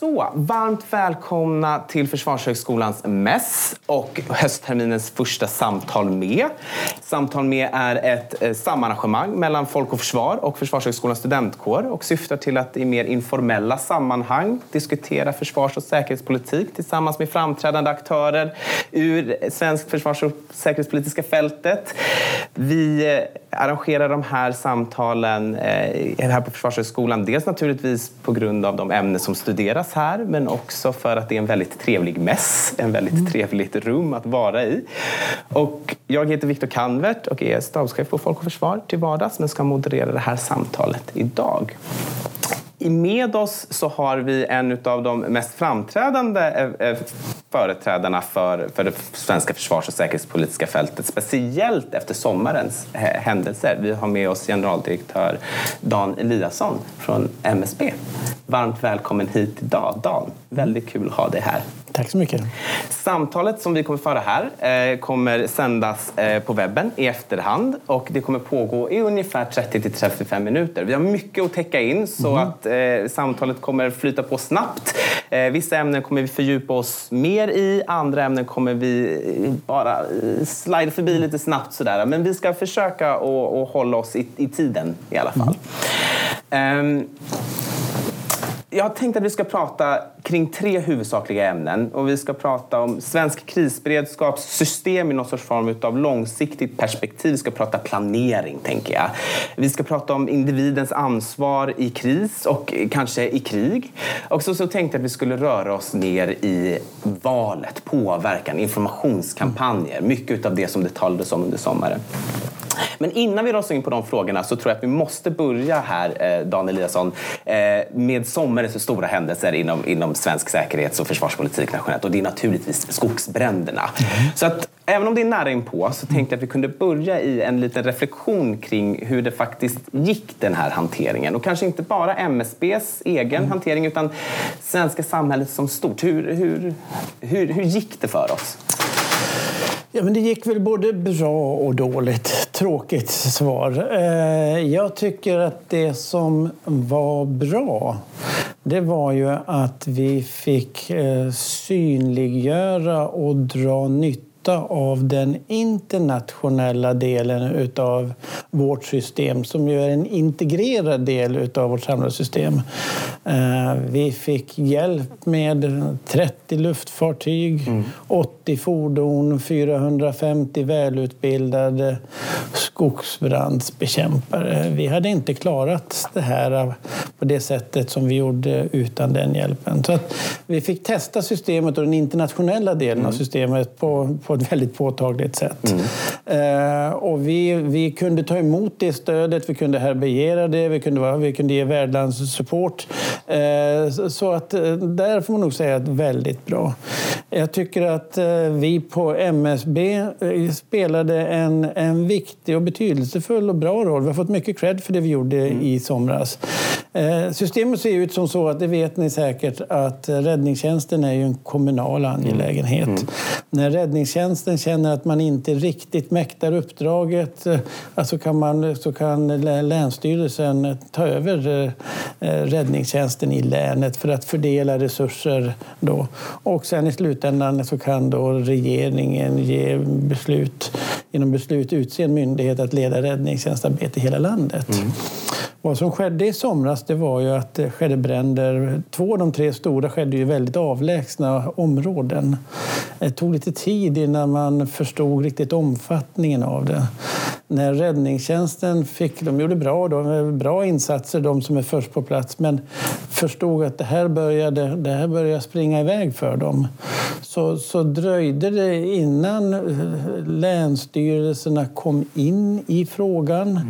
Så, varmt välkomna till Försvarshögskolans mäss och höstterminens första Samtal med. Samtal med är ett eh, samarrangemang mellan Folk och Försvar och Försvarshögskolans studentkår och syftar till att i mer informella sammanhang diskutera försvars och säkerhetspolitik tillsammans med framträdande aktörer ur svensk försvars och säkerhetspolitiska fältet. Vi eh, arrangerar de här samtalen eh, här på Försvarshögskolan. Dels naturligtvis på grund av de ämnen som studeras här men också för att det är en väldigt trevlig mäss, en väldigt mm. trevligt rum att vara i. Och jag heter Viktor Kanvert och är stabschef på Folk och Försvar till vardags men ska moderera det här samtalet idag. Med oss så har vi en av de mest framträdande eh, eh, företrädarna för, för det svenska försvars och säkerhetspolitiska fältet, speciellt efter sommarens händelser. Vi har med oss generaldirektör Dan Eliasson från MSB. Varmt välkommen hit idag, Dan. Väldigt kul att ha dig här. Tack så mycket. Samtalet som vi kommer föra här kommer sändas på webben i efterhand och det kommer pågå i ungefär 30 till 35 minuter. Vi har mycket att täcka in så mm. att eh, samtalet kommer flyta på snabbt. Eh, vissa ämnen kommer vi fördjupa oss mer i, andra ämnen kommer vi eh, bara eh, slida förbi lite snabbt sådär. Men vi ska försöka att hålla oss i, i, tiden i alla fall. Mm. Um, jag har tänkt att vi ska prata kring tre huvudsakliga ämnen. Och vi ska prata om svensk krisberedskapssystem i någon sorts form av långsiktigt perspektiv. Vi ska prata planering, tänker jag. Vi ska prata om individens ansvar i kris och kanske i krig. Och så, så tänkte jag att vi skulle röra oss ner i valet, påverkan, informationskampanjer. Mycket av det som det talades om under sommaren. Men innan vi rasar in på de frågorna så tror jag att vi måste börja här, eh, Dan Eliasson, eh, med sommarens stora händelser inom, inom svensk säkerhets och försvarspolitik nationellt. Och det är naturligtvis skogsbränderna. Mm. Så att Även om det är nära inpå så tänkte jag att vi kunde börja i en liten reflektion kring hur det faktiskt gick den här hanteringen. Och kanske inte bara MSBs egen mm. hantering utan svenska samhället som stort. Hur, hur, hur, hur gick det för oss? Ja, men det gick väl både bra och dåligt. Tråkigt svar. Eh, jag tycker att det som var bra det var ju att vi fick eh, synliggöra och dra nytta av den internationella delen av vårt system som ju är en integrerad del av vårt samlade system. Eh, vi fick hjälp med 30 luftfartyg, mm. 80 fordon, 450 välutbildade skogsbrandsbekämpare. Vi hade inte klarat det här på det sättet som vi gjorde utan den hjälpen. Så att vi fick testa systemet och den internationella delen mm. av systemet på, på ett väldigt påtagligt sätt. Mm. Eh, och vi, vi kunde ta emot det stödet, vi kunde härbärgera det, vi kunde, vi kunde ge värdlandssupport. Eh, så att eh, där får man nog säga att väldigt bra. Jag tycker att eh, vi på MSB eh, spelade en, en viktig och betydelsefull och bra roll. Vi har fått mycket cred för det vi gjorde mm. i somras. Eh, systemet ser ut som så att, det vet ni säkert, att räddningstjänsten är ju en kommunal angelägenhet. Mm. Mm. När räddningstjänsten känner att man inte riktigt mäktar uppdraget så kan, man, så kan Länsstyrelsen ta över räddningstjänsten i länet för att fördela resurser. Då. Och sen i slut slutändan så kan då regeringen ge beslut, genom beslut utse en myndighet att leda räddningstjänstarbete i hela landet. Mm. Vad som skedde i somras det var ju att det skedde bränder. Två av de tre stora skedde i väldigt avlägsna områden. Det tog lite tid innan man förstod riktigt omfattningen av det när räddningstjänsten fick, de gjorde bra, de, bra insatser, de som är först på plats, men förstod att det här började, det här började springa iväg för dem. Så, så dröjde det innan länsstyrelserna kom in i frågan.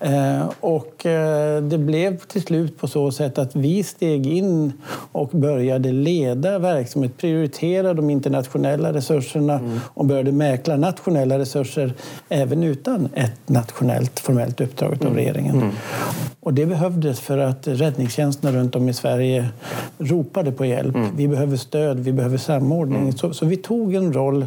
Mm. Eh, och eh, det blev till slut på så sätt att vi steg in och började leda verksamhet, prioritera de internationella resurserna mm. och började mäkla nationella resurser även utan ett nationellt formellt uppdrag av mm. regeringen. Mm. Och det behövdes för att räddningstjänsterna runt om i Sverige ropade på hjälp. Mm. Vi behöver stöd, vi behöver samordning. Mm. Så, så, vi tog en roll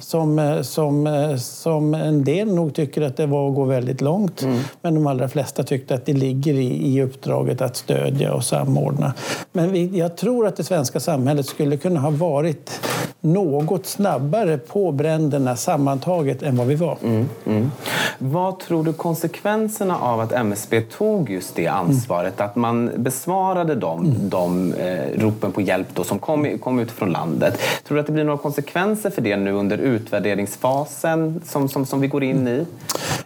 som, som, som en del nog tycker att det var att gå väldigt långt. Mm. Men de allra flesta tyckte att det ligger i, i uppdraget att stödja och samordna. Men vi, jag tror att det svenska samhället skulle kunna ha varit något snabbare på bränderna sammantaget än vad vi var. Mm, mm. Vad tror du konsekvenserna av att MSB tog just det ansvaret, mm. att man besvarade de, mm. de eh, ropen på hjälp då som kom, kom ut från landet. Tror du att det blir några konsekvenser för det nu under utvärderingsfasen som, som, som vi går in i?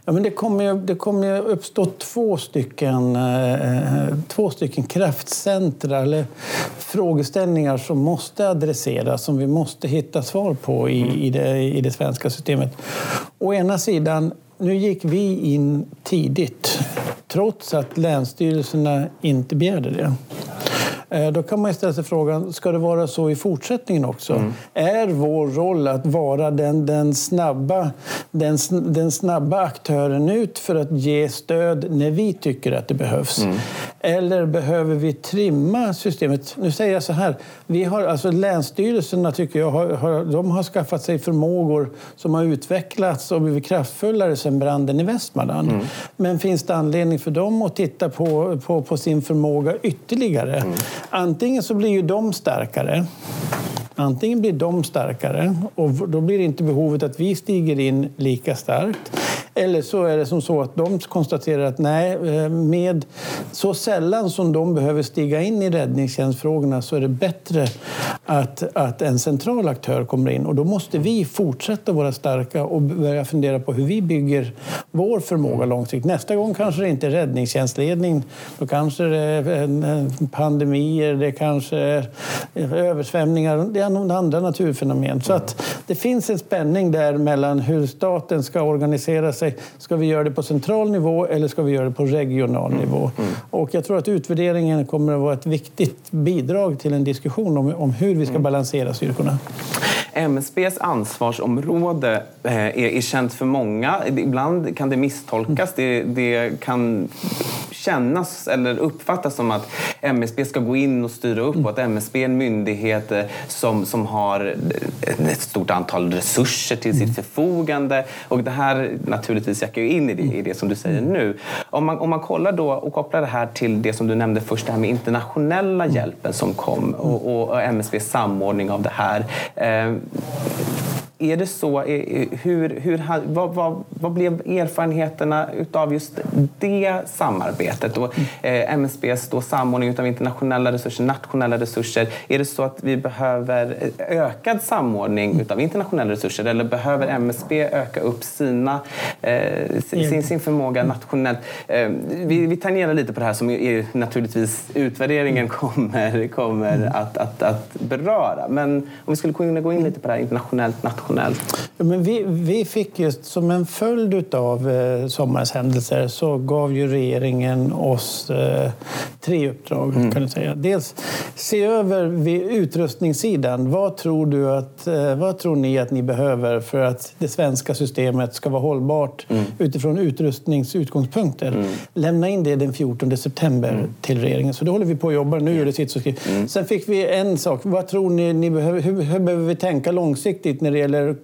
Ja, men det kommer det kommer uppstå två stycken, eh, två stycken kraftcentra eller frågeställningar som måste adresseras, som vi måste hitta svar på i, mm. i, det, i det svenska systemet. Å ena sidan, nu gick vi in tidigt trots att länsstyrelserna inte begärde det. Eh, då kan man ställa sig frågan, ska det vara så i fortsättningen också? Mm. Är vår roll att vara den, den, snabba, den, den snabba aktören ut för att ge stöd när vi tycker att det behövs? Mm. Eller behöver vi trimma systemet? Nu säger jag så här, vi har, alltså länsstyrelserna tycker jag har, har, de har skaffat sig förmågor som har utvecklats och blivit kraftfullare sedan branden i Västmanland. Mm. Men finns det anledning för dem att titta på, på, på sin förmåga ytterligare? Mm. Antingen så blir ju de starkare Antingen blir de starkare och då blir inte behovet att vi stiger in lika starkt. Eller så är det som så att de konstaterar att nej, eh, med så sällan som de behöver stiga in i räddningstjänstfrågorna så är det bättre att, att en central aktör kommer in. Och då måste vi fortsätta vara starka och börja fundera på hur vi bygger vår förmåga långsiktigt. Nästa gång kanske det inte är räddningstjänstledning. Då kanske det är pandemier, det kanske är översvämningar. Det är andra naturfenomen. Så att det finns en spänning där mellan hur staten ska organisera sig sig, ska vi göra det på central nivå eller ska vi göra det på regional mm. nivå? Mm. Och jag tror att utvärderingen kommer att vara ett viktigt bidrag till en diskussion om, om hur vi ska mm. balansera styrkorna. MSBs ansvarsområde eh, är, är känt för många. Ibland kan det misstolkas. Det, det kan kännas eller uppfattas som att MSB ska gå in och styra upp och att MSB är en myndighet eh, som, som har ett stort antal resurser till sitt förfogande. Och det här naturligtvis jackar ju in i det, i det som du säger nu. Om man, om man kollar då och kopplar det här till det som du nämnde först, det här med internationella hjälpen som kom och, och, och MSBs samordning av det här. Eh, är det så? Hur, hur, vad, vad, vad blev erfarenheterna av just det samarbetet? Och, eh, MSBs då samordning av internationella resurser, nationella resurser. Är det så att vi behöver ökad samordning av internationella resurser eller behöver MSB öka upp sina, eh, sin, sin förmåga nationellt? Eh, vi, vi tangerar lite på det här som är, naturligtvis utvärderingen kommer, kommer mm. att, att, att beröra. Men om vi skulle kunna gå in lite på det här internationellt, nationellt internationellt? Men vi, vi fick just som en följd av eh, sommarens händelser så gav ju regeringen oss eh, tre uppdrag. Mm. kan du säga. Dels se över vid utrustningssidan. Vad tror, du att, eh, vad tror ni att ni behöver för att det svenska systemet ska vara hållbart mm. utifrån utrustningsutgångspunkter? Mm. Lämna in det den 14 september mm. till regeringen. Så det håller vi på att jobba nu. Det mm. Sen fick vi en sak. Vad tror ni, ni behöver, hur, hur behöver vi tänka långsiktigt när det gäller gäller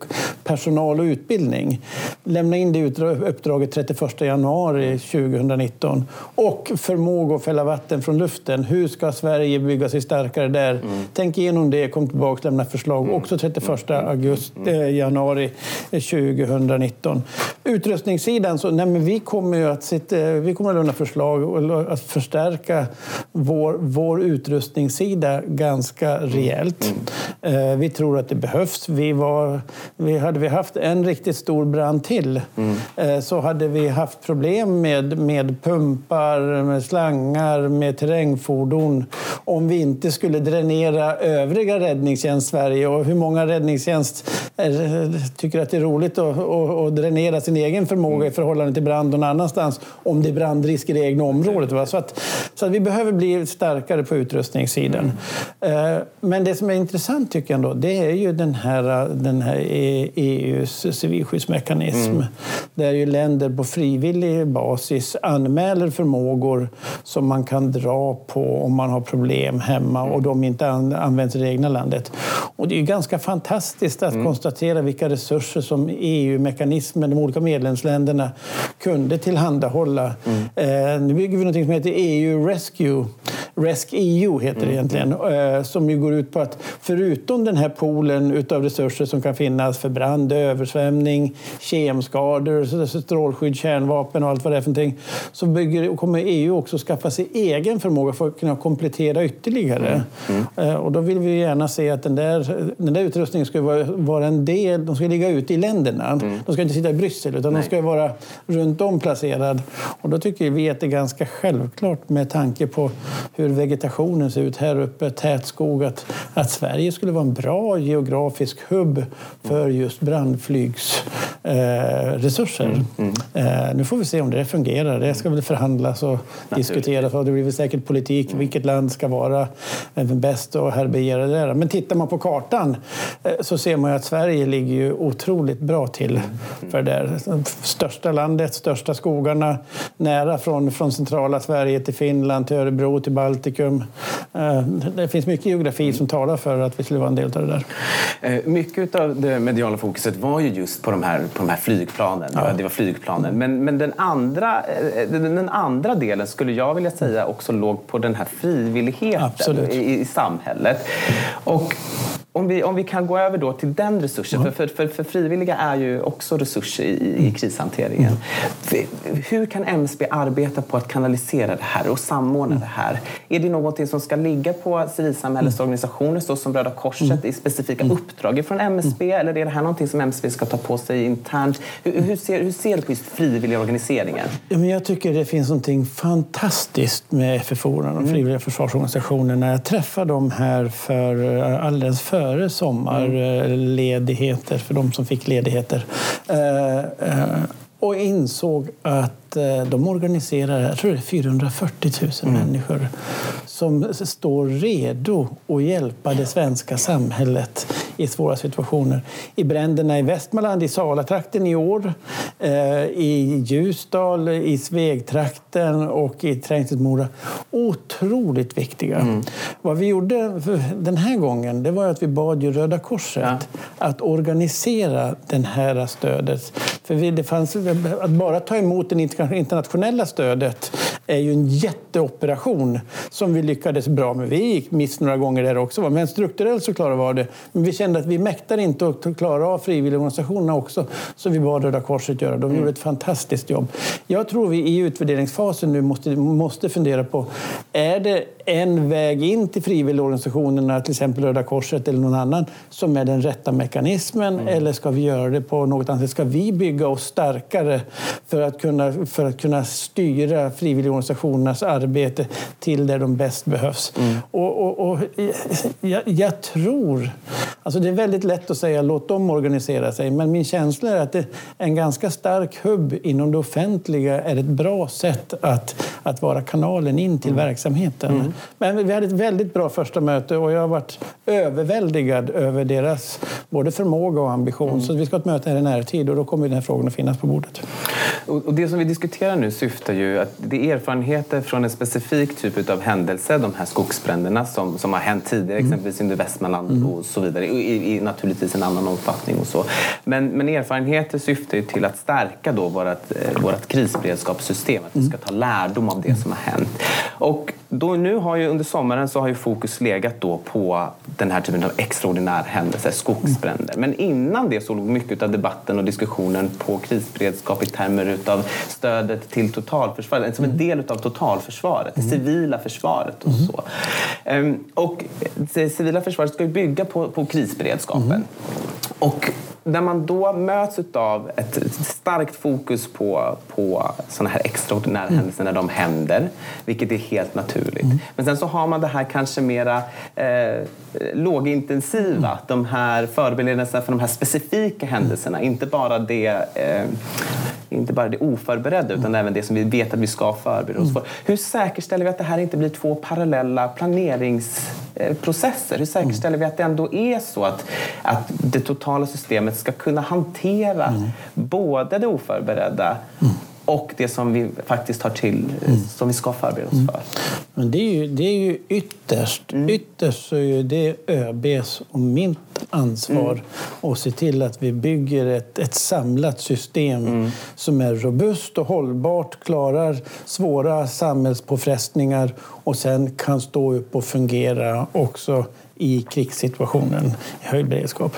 personal och utbildning. Lämna in det uppdraget 31 januari 2019. Och förmåga att fälla vatten från luften. Hur ska Sverige bygga sig starkare där? Mm. Tänk igenom det, kom tillbaka och lämna förslag. Mm. Också 31 augusti, eh, januari 2019. Utrustningssidan, så, nej, men vi kommer att, sitta, vi kommer att lämna förslag att förstärka vår, vår utrustningssida ganska rejält. Mm. Eh, vi tror att det behövs. Vi var vi hade vi haft en riktigt stor brand till mm. Eh, så hade vi haft problem med, med pumpar, med slangar, med terrängfordon om vi inte skulle dränera övriga räddningstjänst Sverige. Och hur många räddningstjänst tycker att det är roligt att, att, att dränera sin egen förmåga mm. i förhållande till brand någon annanstans om det är brandrisk i det egna området. Va? Så, att, så att vi behöver bli starkare på utrustningssidan. Mm. Eh, men det som är intressant tycker jag ändå, det är ju den här, den här EUs civilskyddsmekanism. Mm. Där ju länder på frivillig basis anmäler förmågor som man kan dra på om man har problem hemma och de inte används i det egna landet. Och det är ganska fantastiskt att mm. konstatera vilka resurser som EU-mekanismen, de olika medlemsländerna, kunde tillhandahålla. Mm. Eh, nu bygger vi något som heter EU Rescue Resc-EU heter det egentligen, eh, som ju går ut på att förutom den här poolen utav resurser som kan finnas för brand, översvämning, kemskador, strålskydd, kärnvapen och allt vad det är för någonting, så bygger, kommer EU också skaffa sig egen förmåga för att kunna komplettera ytterligare. Mm. Mm. Och då vill vi gärna se att den där, den där utrustningen ska vara, vara en del, de ska ligga ute i länderna. Mm. De ska inte sitta i Bryssel utan Nej. de ska vara runt om placerad. Och då tycker vi att det är ganska självklart med tanke på hur vegetationen ser ut här uppe, tät skog, att, att Sverige skulle vara en bra geografisk hubb för just brandflygsresurser. Eh, mm. mm. Eh, nu får vi se om det fungerar. Det ska väl förhandlas och diskuteras. Och det blir väl säkert politik. Mm. Vilket land ska vara bäst att härbärgera det där. Men tittar man på kartan eh, så ser man att Sverige ligger ju otroligt bra till för det. Största landet, största skogarna, nära från, från centrala Sverige till Finland, till Örebro, till Baltikum. Eh, det finns mycket geografi som talar för att vi skulle vara en del av det där. Eh, mycket av det mediala fokuset var ju just på de här, på de här flygplanen. Ja. Det var flygplanen. Men, men den, andra, eh, den andra delen skulle jag vilja säga också låg på den här frivilligheten i, i samhället. Och om vi, om vi kan gå över då till den resursen, mm. för, för, för, frivilliga är ju också resurser i, i krishanteringen. Mm. Hur kan MSB arbeta på att kanalisera det här och samordna det här? Är det någonting som ska ligga på civilsamhällets mm. såsom Röda Korset mm. i specifika mm. uppdrag från MSB mm. eller är det här någonting som MSB ska ta på sig internt? Hur, hur, ser, hur ser du på just frivilliga organiseringen? Ja, men jag tycker det finns någonting fantastiskt med FFO, de frivilliga försvarsorganisationerna. Jag träffade dem här för alldeles för före sommarledigheter för de som fick ledigheter. Eh, eh, och insåg att eh, de organiserar jag tror det är 440 000 mm. människor som står redo att hjälpa det svenska samhället i svåra situationer. I bränderna i Västmanland, i Salatrakten i år, eh, i Ljusdal, i Svegtrakten och i Trängslet-Mora. Otroligt viktiga. Mm. Vad vi gjorde den här gången det var att vi bad ju Röda Korset ja. att organisera det här stödet. För det fanns, att bara ta emot det internationella stödet är ju en jätteoperation som vi lyckades bra med. Vi gick miss några gånger där också, men strukturellt så klarade vi det. Men vi kände att vi mäktar inte att klara av frivilligorganisationerna också, så vi bad Röda Korset göra. De mm. gjorde ett fantastiskt jobb. Jag tror vi i utvärderingsfasen nu måste, måste fundera på, är det en väg in till frivilligorganisationerna, till exempel Röda Korset eller någon annan, som är den rätta mekanismen? Mm. Eller ska vi göra det på något annat sätt? Ska vi bygga oss starkare för att kunna, för att kunna styra frivilligorganisationernas arbete till där de bäst behövs? Mm. Och, och, och jag, jag, tror... Alltså det är väldigt lätt att säga låt dem organisera sig, men min känsla är att det, en ganska stark hubb inom det offentliga är ett bra sätt att, att vara kanalen in till mm. verksamheten. Mm. Men vi hade ett väldigt bra första möte och jag har varit överväldigad över deras både förmåga och ambition. Mm. Så vi ska ha ett möte här i närtid och då kommer den här frågan att finnas på bordet. Och det som vi diskuterar nu syftar ju att det är erfarenheter från en specifik typ av händelse, de här skogsbränderna som, som har hänt tidigare, mm. exempelvis under Västmanland mm. och så vidare, i, i naturligtvis en annan omfattning och så. Men, men erfarenheter syftar ju till att stärka då vårt, eh, vårt krisberedskapssystem, att vi ska ta lärdom av det som har hänt. Och då nu har ju under sommaren så har ju fokus legat då på den här typen av extraordinär händelser, skogsbränder. Men innan det så låg mycket av debatten och diskussionen på krisberedskap i termer utav stödet till totalförsvaret, som en del av totalförsvaret, det civila försvaret och så. Ehm, och det civila försvaret ska ju bygga på, på krisberedskapen. Och när man då möts av ett starkt fokus på, på sådana här extraordinära mm. händelser när de händer, vilket är helt naturligt. Mm. Men sen så har man det här kanske mera eh, lågintensiva, mm. de här förberedelserna för de här specifika händelserna, inte bara det eh, inte bara det oförberedda utan mm. även det som vi vet att vi ska förbereda oss mm. för. Hur säkerställer vi att det här inte blir två parallella planeringsprocesser? Hur säkerställer vi att det ändå är så att, att det totala systemet ska kunna hantera mm. både det oförberedda mm och det som vi faktiskt har till, mm. som vi ska förbereda oss för. Men det är ju, det är ju ytterst, mm. ytterst så är det ÖBs och mitt ansvar mm. och se till att vi bygger ett, ett samlat system mm. som är robust och hållbart, klarar svåra samhällspåfrestningar och sen kan stå upp och fungera också i krigssituationen, i höjd beredskap.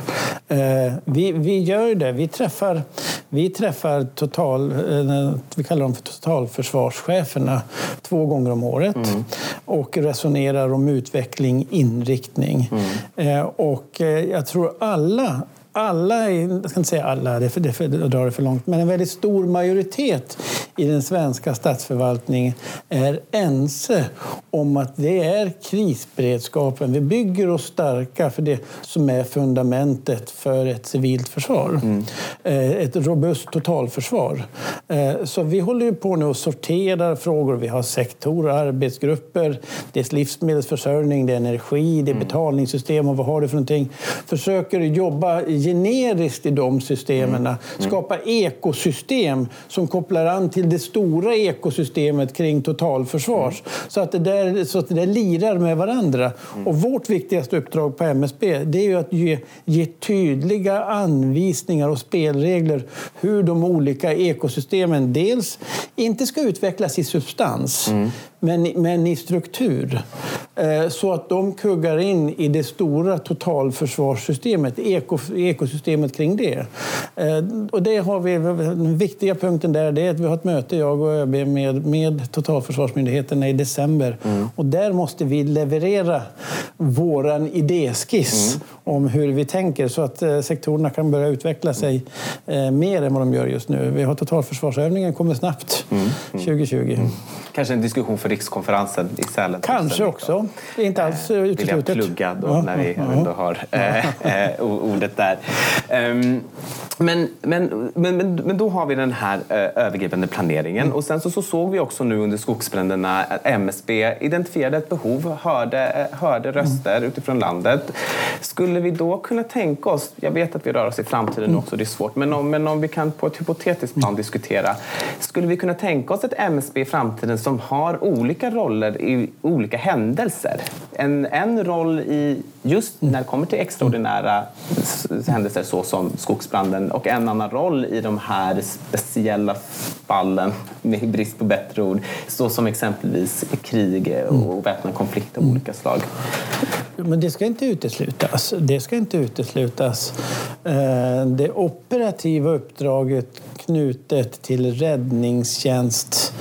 Eh, vi, vi gör det. Vi träffar, vi träffar total, eh, vi kallar dem för totalförsvarscheferna två gånger om året mm. och resonerar om utveckling, inriktning. Mm. Eh, och jag tror alla alla, jag ska inte säga alla, det, för, det, för, det drar det för långt, men en väldigt stor majoritet i den svenska statsförvaltningen är ense om att det är krisberedskapen. Vi bygger oss starka för det som är fundamentet för ett civilt försvar. Mm. Eh, ett robust totalförsvar. Eh, så vi håller på nu och sorterar frågor. Vi har sektorer, arbetsgrupper, det är livsmedelsförsörjning, det är energi, det är mm. betalningssystem och vad har det för någonting. Försöker jobba generiskt i de systemen. Mm. Skapa ekosystem som kopplar an till det stora ekosystemet kring totalförsvars. Mm. Så, att det där, så att det där lirar med varandra. Mm. Och vårt viktigaste uppdrag på MSB det är att ge, ge tydliga anvisningar och spelregler hur de olika ekosystemen dels inte ska utvecklas i substans mm men, men i struktur. Eh, så att de kuggar in i det stora totalförsvarssystemet, eko, ekosystemet kring det. Eh, och det har vi, den viktiga punkten där är att vi har ett möte, jag och ÖB, med, med Totalförsvarsmyndigheterna i december. Mm. Och där måste vi leverera vår idéskiss mm. Om hur vi tänker så att eh, sektorerna kan börja utveckla sig mer än vad de gör just nu. Vi har totalförsvarsövningen kommer snabbt mm. 2020. Mm. mm. Kanske en diskussion för rikskonferensen i Sälen. Kanske också. Det är inte alls uteslutet. Eh, vill jag plugga då, ja, när vi ja, ändå har äh, ordet där. Um, men, men, men, men då har vi den här uh, övergripande planeringen. Mm. Och sen så, så, såg vi också nu under skogsbränderna att MSB identifierade ett behov, hörde, hörde röster mm. utifrån landet. Skulle vi då kunna tänka oss, jag vet att vi rör oss i framtiden mm. också, det är svårt, men om, men om vi kan på ett hypotetiskt plan mm. diskutera. Skulle vi kunna tänka oss ett MSB i framtiden som har olika roller i olika händelser. En, en roll i just när det kommer till extraordinära händelser såsom skogsbranden och en annan roll i de här speciella fallen, med brist på bättre ord, såsom exempelvis krig och väpnad konflikt av olika slag. Men det ska inte uteslutas. Det ska inte uteslutas. Eh, det operativa uppdraget knutet till räddningstjänst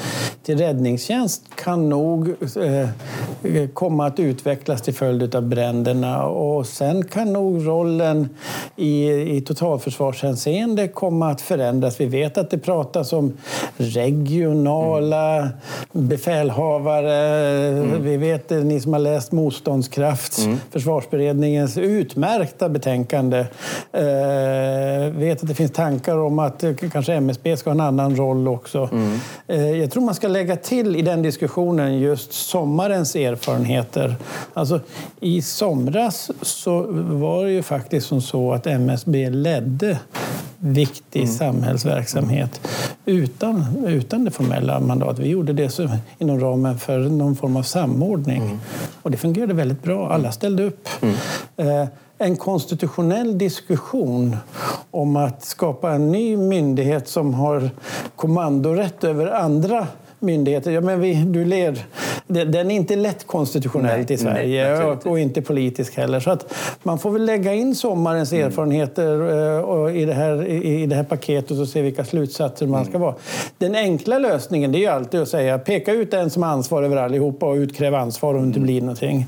till räddningstjänst kan nog eh, komma att utvecklas till följd av bränderna och sen kan nog rollen i, i totalförsvarshänseende komma att förändras. Vi vet att det pratas om regionala mm. befälhavare. Mm. Vi vet, ni som har läst Motståndskraft, mm. försvarsberedningens utmärkta betänkande, eh, vet att det finns tankar om att kanske MSB ska ha en annan roll också. Mm. Eh, jag tror man ska lägga till i den diskussionen just sommarens erfarenheter. Alltså, I somras så var det ju faktiskt som så att MSB ledde viktig mm. samhällsverksamhet utan, utan det formella mandatet. Vi gjorde det inom ramen för någon form av samordning. Mm. Och det fungerade väldigt bra. Alla ställde upp. Mm. Eh, en konstitutionell diskussion om att skapa en ny myndighet som har kommandorätt över andra myndigheter. Ja, men vi, du ler. Den är inte lätt konstitutionellt nej, i Sverige nej, och inte politisk heller. Så att man får väl lägga in sommarens mm. erfarenheter eh, i, det här, i det här paketet och se vilka slutsatser man ska mm. vara. Den enkla lösningen det är ju alltid att säga peka ut den som har ansvar över allihopa och utkräva ansvar om det inte mm. blir någonting.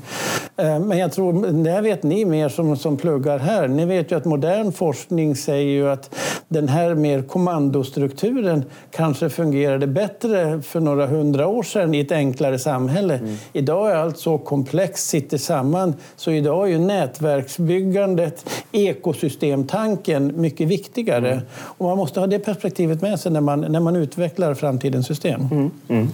Eh, men jag tror, det vet ni mer som, som pluggar här. Ni vet ju att modern forskning säger ju att den här mer kommandostrukturen kanske fungerade bättre för några hundra år sedan i ett enklare samhälle. Mm. Idag är allt så komplext, sitter samman. Så idag är ju nätverksbyggandet, ekosystemtanken mycket viktigare. Mm. Och man måste ha det perspektivet med sig när man, när man utvecklar framtidens system. Mm. mm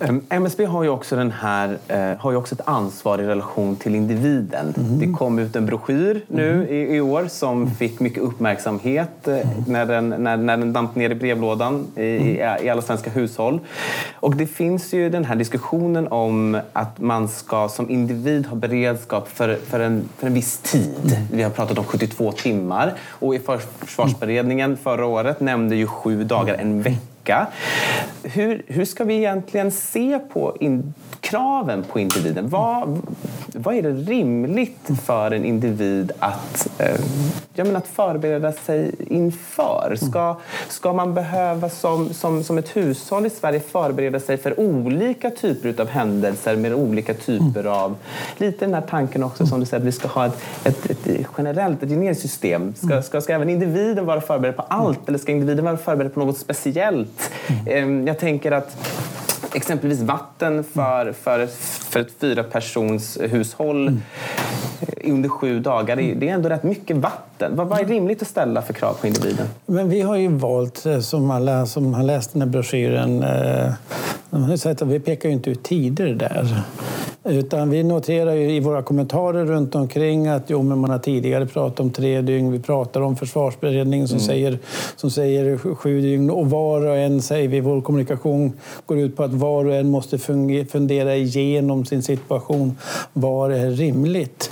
mm. MSB har ju också, den här, eh, har ju också ett ansvar i relation till individen. Mm. Det kom ut en broschyr nu mm. i, i, år som mm. fick mycket uppmärksamhet eh, när, den, när, när den damp ner i brevlådan i, i, i, alla svenska hushåll. Och det finns ju den här diskussionen om att man ska som individ ha beredskap för, för, en, för en viss tid. Vi har pratat om 72 timmar och i försvarsberedningen förra året nämnde ju sju dagar, en vecka vecka. Hur, hur ska vi egentligen se på in, kraven på individen? Vad, vad är det rimligt för en individ att, eh, jag menar, att förbereda sig inför? Ska, ska man behöva som, som, som ett hushåll i Sverige förbereda sig för olika typer av händelser med olika typer av... Lite den här tanken också som du säger att vi ska ha ett, ett, ett generellt, ett generiskt system. Ska, ska, ska även individen vara förberedd på allt eller ska individen vara förberedd på något speciellt? Mm. Jag tänker att exempelvis vatten för, för, för ett fyrapersons hushåll mm. under sju dagar, det är ändå rätt mycket vatten. Vad, vad är rimligt att ställa för krav på individen? Men vi har ju valt, eh, som alla som har läst den här broschyren, eh, vi pekar ju inte ut tider där. Utan vi noterar i våra kommentarer runt omkring att jo, men man har tidigare pratat om tre dygn. Vi pratar om försvarsberedningen som, mm. säger, som säger sju dygn. Och var och en, säger vi, vår kommunikation går ut på att var och en måste fundera igenom sin situation. Vad är rimligt?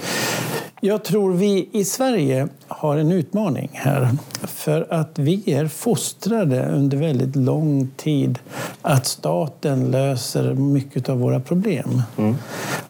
Jag tror vi i Sverige har en utmaning här. För att vi är fostrade under väldigt lång tid att staten löser mycket av våra problem. Mm.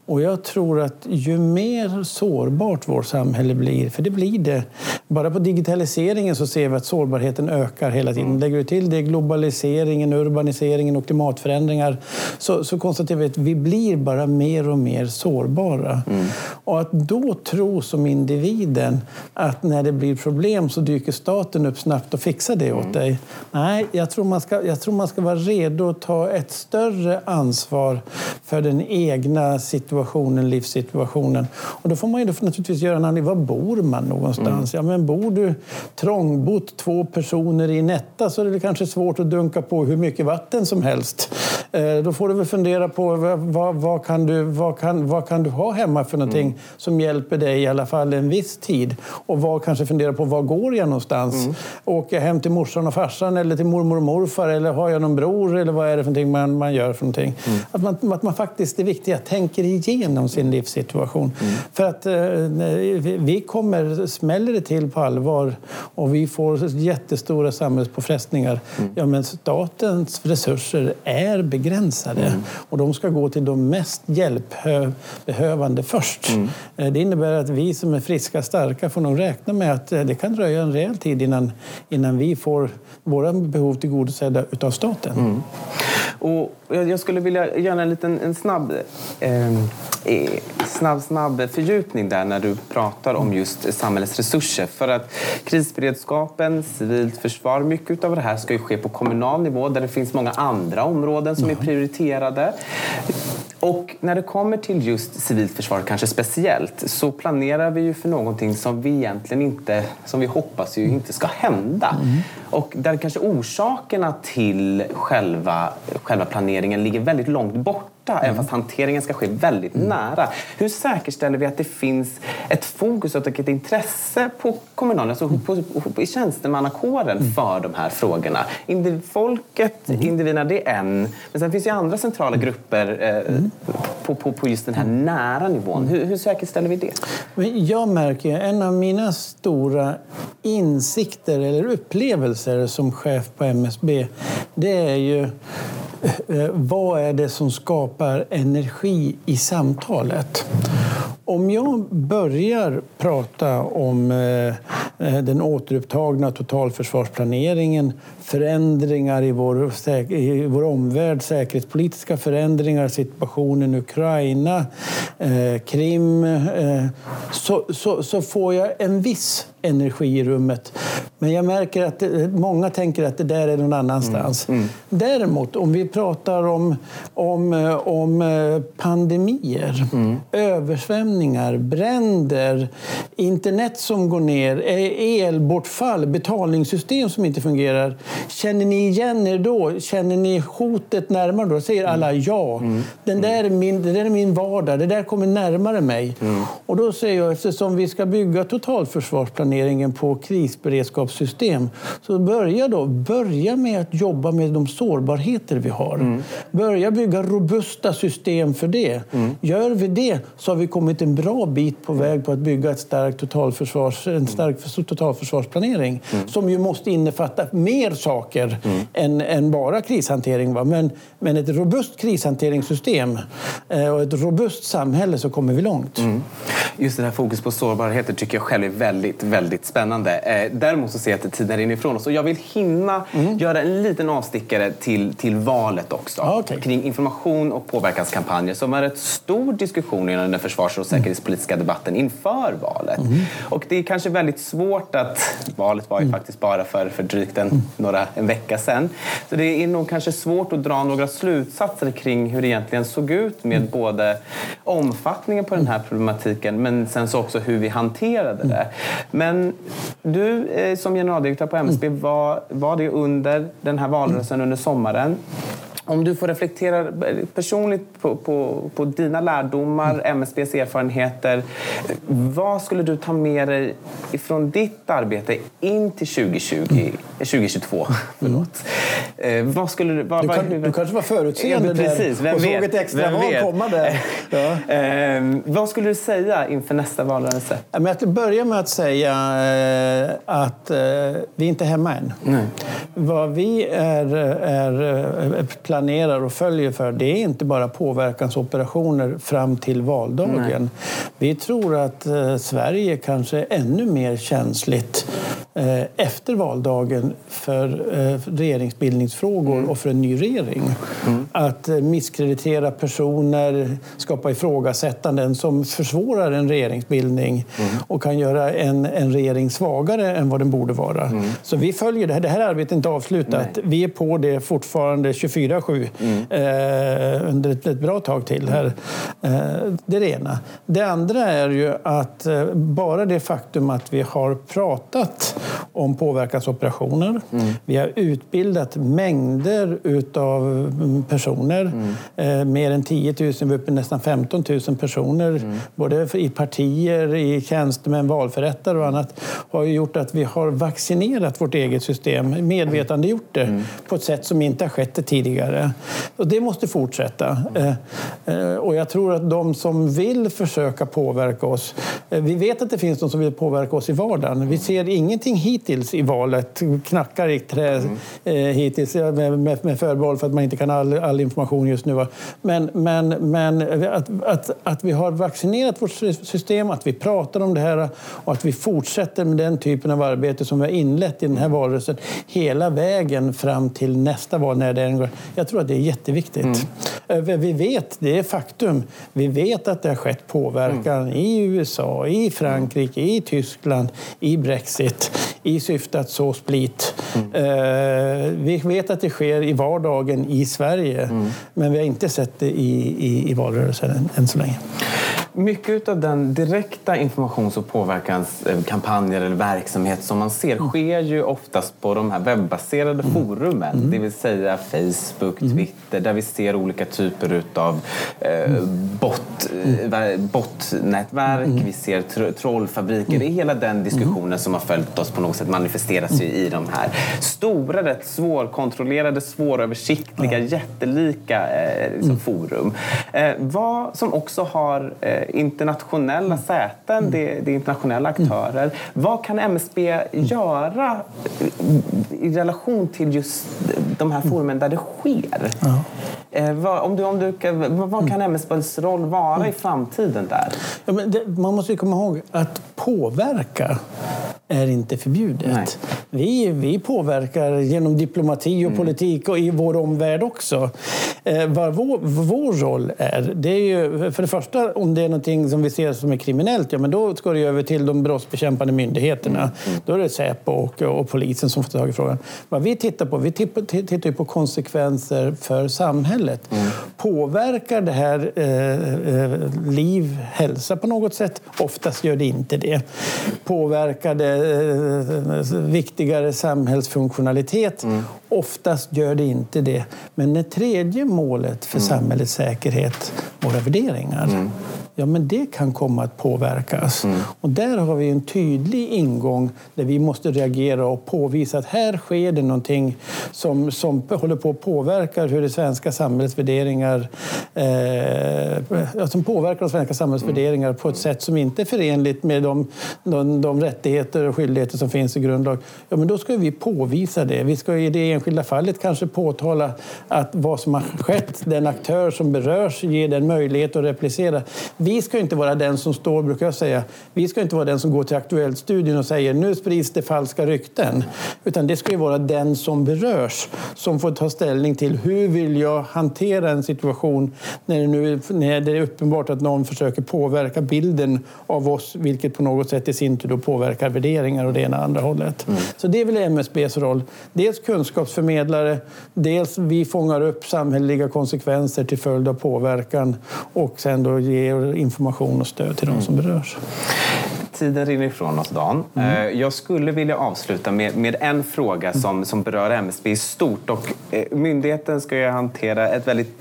Och jag tror att ju mer sårbart vårt samhälle blir, för det blir det. Bara på digitaliseringen så ser vi att sårbarheten ökar hela tiden. Mm. Lägger du till det globaliseringen, urbaniseringen och klimatförändringar så, så konstaterar vi att vi blir bara mer och mer sårbara. Mm. Och att då tro som individen att när det blir problem så dyker staten upp snabbt och fixar det åt mm. dig. Nej, jag tror, man ska, jag tror man ska vara redo att ta ett större ansvar för den egna situationen, livssituationen. Och då får man ju naturligtvis göra en analys. Var bor man någonstans? Mm. Ja, men bor du trångbott, två personer i Netta, så är det kanske svårt att dunka på hur mycket vatten som helst. Eh, då får du väl fundera på vad, vad, kan, du, vad, kan, vad kan du ha hemma för någonting mm. som hjälper dig i alla fall en viss tid. Och vad, kanske fundera på var går jag någonstans? Mm. Åker jag hem till morsan och farsan eller till mormor och morfar eller har jag någon bror eller vad är det för någonting man, man gör för någonting? Mm. Att, man, att man faktiskt, det viktiga, tänker igenom sin livssituation. Mm. För att eh, vi kommer, smäller det till på allvar och vi får jättestora samhällspåfrestningar, mm. ja men statens resurser är begränsade mm. och de ska gå till de mest hjälpbehövande först. Mm. Eh, det innebär att vi som är friska starka får nog räkna med att eh, det kan dröja en rejäl tid innan, innan vi får våra behov tillgodosedda av staten. Mm. Och jag skulle vilja göra en liten en snabb, eh, snabb, snabb fördjupning där när du pratar om just samhällets resurser. För att krisberedskapen, civilt försvar, mycket av det här ska ju ske på kommunal nivå där det finns många andra områden som är prioriterade. Och när det kommer till just civilt försvar, kanske speciellt, så planerar vi ju för någonting som vi egentligen inte, som vi hoppas ju inte ska hända. Mm. Och där kanske orsakerna till själva, själva planeringen ligger väldigt långt bort borta, mm. även fast hanteringen ska ske väldigt mm. nära. Hur säkerställer vi att det finns ett fokus och ett intresse på kommunalen, alltså på, på, på, i tjänstemannakåren mm. för de här frågorna? Indiv, folket, mm. individerna, det är en. Men sen finns det andra centrala mm. grupper eh, mm. på, på, på just den här nära nivån. Hur, hur säkerställer vi det? Jag märker en av mina stora insikter eller upplevelser som chef på MSB, det är ju Eh, eh, vad är det som skapar energi i samtalet? Om jag börjar prata om eh, den återupptagna totalförsvarsplaneringen, förändringar i vår, i vår omvärld, säkerhetspolitiska förändringar, situationen i Ukraina, Krim, så, så, så får jag en viss energi i rummet. Men jag märker att många tänker att det där är någon annanstans. Mm. Mm. Däremot, om vi pratar om, om, om pandemier, mm. översvämningar, bränder, internet som går ner, elbortfall, betalningssystem som inte fungerar. Känner ni igen er då? Känner ni hotet närmare då? Säger alla mm. ja. Mm. Den där är min, det där är min vardag, det där kommer närmare mig. Mm. Och då säger jag, eftersom vi ska bygga totalförsvarsplaneringen på krisberedskapssystem, så börja då börja med att jobba med de sårbarheter vi har. Mm. Börja bygga robusta system för det. Mm. Gör vi det så har vi kommit en bra bit på väg på att bygga ett starkt totalförsvars, en stark totalförsvarsplanering mm. som ju måste innefatta mer saker mm. än, än bara krishantering. Va? Men, men ett robust krishanteringssystem eh, och ett robust samhälle så kommer vi långt. Mm. Just det här fokus på sårbarheter tycker jag själv är väldigt, väldigt spännande. Eh, däremot så ser jag att tiden rinner ifrån oss och jag vill hinna mm. göra en liten avstickare till, till valet också. Ah, okay. Kring information och påverkanskampanjer som är ett stor diskussion inom den försvars och säkerhetspolitiska debatten inför valet. Mm. Och det är kanske väldigt svårt att... Valet var ju mm. faktiskt bara för, för drygt en, mm. några, en vecka sedan. Så det är nog kanske svårt att dra några slutsatser kring hur det egentligen såg ut med mm. både omfattningen på den här problematiken men sen så också hur vi hanterade det. Men du eh, som generaldirektör på MSB, var, var det under den här valrörelsen under sommaren om du får reflektera personligt på, på, på dina lärdomar, MSBs erfarenheter. Vad skulle du ta med dig ifrån ditt arbete in till 2020, 2022? Förlåt. Eh, vad skulle du, vad, du, kan, du kanske var förutseende ja, precis, där och vet, såg ett extra val komma där. Ja. Eh, vad skulle du säga inför nästa valrörelse? Jag skulle börja med att säga eh, att eh, vi är inte hemma än. Nej. Vad vi är, är planerar och följer för det är inte bara påverkansoperationer fram till valdagen. Nej. Vi tror att eh, Sverige kanske är ännu mer känsligt eh, efter valdagen för eh, regeringsbildningsfrågor mm. och för en ny regering. Mm. Att eh, misskreditera personer, skapa ifrågasättanden som försvårar en regeringsbildning mm. och kan göra en, en regering svagare än vad den borde vara. Mm. Så vi följer det här. Det här arbetet är inte avslutat. Nej. Vi är på det fortfarande 24-7 mm. eh, under ett, ett, bra tag till. här. Eh, det är det ena. Det andra är ju att eh, bara det faktum att vi har pratat om påverkansoperationer. Mm. Vi har utbildat mängder av mm, personer. Mm. Eh, mer än 10 000, vi är uppe i nästan 15 000 personer. Mm. Både i partier, i tjänstemän, valförrättare och annat. har gjort att vi har vaccinerat vårt eget system, medvetandegjort det mm. på ett sätt som inte har skett tidigare. Och det måste fortsätta. Eh, eh, och jag tror att de som vill försöka påverka oss... Eh, vi vet att det finns de som vill påverka oss i vardagen. Vi ser ingenting hittills i valet. Knackar i trä mm. hittills med, med, med förbehåll för att man inte kan all, all information just nu. Men, men, men att, att, att vi har vaccinerat vårt system, att vi pratar om det här och att vi fortsätter med den typen av arbete som vi har inlett i den här valrörelsen hela vägen fram till nästa val. När det är, jag tror att det är jätteviktigt. Mm. Vi vet, det är faktum, vi vet att det har skett påverkan mm. i USA, i Frankrike, i Tyskland, i Brexit i syfte att så split. Mm. Eh, vi vet att det sker i vardagen i Sverige, mm. men vi har inte sett det i, i, i valrörelsen än, än så länge. Mycket av den direkta informations och påverkanskampanjer eller verksamhet som man ser mm. sker ju oftast på de här webbaserade mm. forumen. Mm. Det vill säga Facebook, mm. Twitter, där vi ser olika typer av eh, bot, eh, botnätverk, vi ser tr trollfabriker. Det är hela den diskussionen som har följt oss på något sätt manifesteras ju i de här stora, rätt svårkontrollerade, svåröversiktliga, jättelika eh, liksom, forum. Eh, vad som också har eh, internationella säten, det, det är internationella aktörer. Vad kan MSB göra i relation till just de här forumen där det sker? Ja. Eh, vad, om du, om du, vad kan MSBs roll vara i framtiden där? Ja, men det, man måste komma ihåg att påverka är inte förbjudet. Vi, vi påverkar genom diplomati och mm. politik och i vår omvärld också. Eh, vad vår, vår roll är, det är ju för det första om det är någonting som vi ser som är kriminellt, ja men då ska det över till de brottsbekämpande myndigheterna. Mm. mm. Då är det Säpo och, och polisen som får ta tag i frågan. Vad vi tittar på, vi tittar på konsekvenser för samhället. Mm. Påverkar det här eh, eh, liv, hälsa på något sätt? Oftast gör det inte det. Påverkar det eh, viktigare samhällsfunktionalitet? Mm. Oftast gör det inte det. Men det tredje målet för mm. samhällets säkerhet, våra värderingar, mm ja men det kan komma att påverkas. Mm. Och där har vi en tydlig ingång där vi måste reagera och påvisa att här sker det någonting som, som håller på att påverka hur det svenska samhällets värderingar eh, som påverkar det svenska samhällets mm. på ett sätt som inte är förenligt med de, de, de rättigheter och skyldigheter som finns i grundlag. Ja, men då ska vi påvisa det. Vi ska i det enskilda fallet kanske påtala att vad som har skett, den aktör som berörs, ger den möjlighet att replicera vi ska inte vara den som står, brukar jag säga, vi ska inte vara den som går till Aktuellt-studion och säger nu sprids det falska rykten. Utan det ska ju vara den som berörs som får ta ställning till hur vill jag hantera en situation när det, nu, när det är uppenbart att någon försöker påverka bilden av oss, vilket på något sätt i sin tur påverkar värderingar och det ena andra hållet. Mm. Så det är väl MSBs roll. Dels kunskapsförmedlare, dels vi fångar upp samhälleliga konsekvenser till följd av påverkan och sen då ger information och stöd till de som mm. berörs. Tiden rinner ifrån oss, Dan. Mm. Eh, jag skulle vilja avsluta med, med en fråga som, som berör MSB i stort. Och, eh, myndigheten ska ju hantera ett väldigt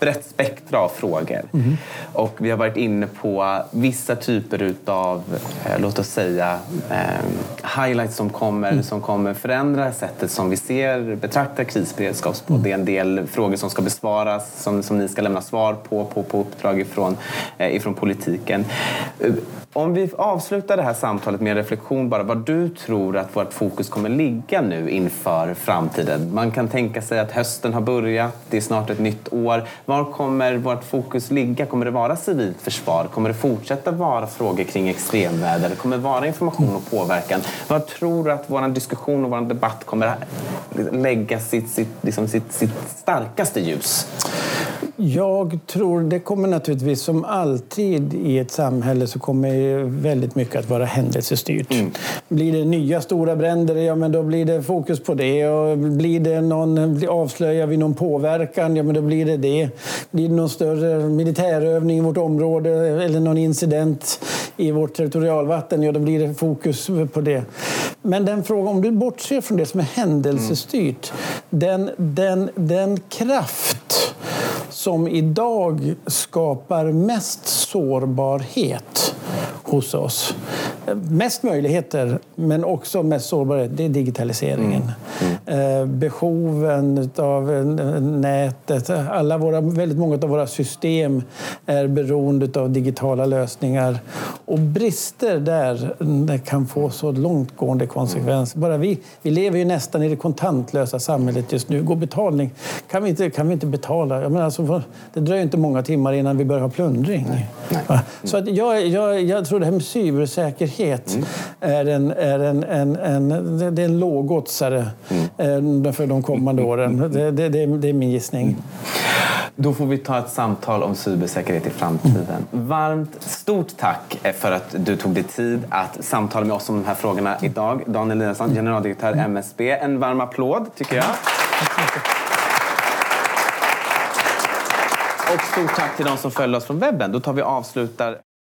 brett spektra av frågor. Mm. Och vi har varit inne på vissa typer av, eh, låt oss säga, eh, highlights som kommer, mm. som kommer förändra sättet som vi ser, betraktar krisberedskap på. Mm. Det är en del frågor som ska besvaras, som, som ni ska lämna svar på, på, på uppdrag ifrån, eh, ifrån politiken. Eh, om vi avslutar det här samtalet med en reflektion bara vad du tror att vårt fokus kommer ligga nu inför framtiden. Man kan tänka sig att hösten har börjat, det är snart ett nytt år. Var kommer vårt fokus ligga? Kommer det vara civilt försvar? Kommer det fortsätta vara frågor kring extremväder? Kommer det vara information och påverkan? Vad tror du att vår diskussion och vår debatt kommer lägga sitt, sitt, liksom sitt, sitt starkaste ljus? Jag tror det kommer naturligtvis som alltid i ett samhälle så kommer väldigt mycket att vara händelsestyrt. Mm. Blir det nya stora bränder, ja men då blir det fokus på det. Och blir det någon, avslöjar vi någon påverkan, ja men då blir det det. Blir det någon större militärövning i vårt område eller någon incident i vårt territorialvatten, ja då blir det fokus på det. Men den frågan, om du bortser från det som är händelsestyrt, mm. den, den, den kraft som idag skapar mest sårbarhet hos oss. Mest möjligheter, men också mest sårbarhet, det är digitaliseringen. Mm. Mm. Eh, behoven av nätet. Alla våra, väldigt många av våra system är beroende av digitala lösningar. Och brister där det kan få så långtgående konsekvenser. Bara vi, vi lever ju nästan i det kontantlösa samhället just nu. Går betalning, kan vi inte, kan vi inte betala? Jag menar, alltså, det dröjer inte många timmar innan vi börjar ha plundring. Nej. Nej. Så att jag, jag, jag tror det här med cybersäkerhet mm. är, en, är, en, en, en, det är en lågoddsare mm. Eh, för de kommande åren. Det, det, det, det är min gissning. Mm. Då får vi ta ett samtal om cybersäkerhet i framtiden. Varmt stort tack för att du tog dig tid att samtala med oss om de här frågorna idag. Daniel Eliasson, generaldirektör MSB. En varm applåd tycker jag. Och stort tack till de som följer oss från webben. Då tar vi avslutar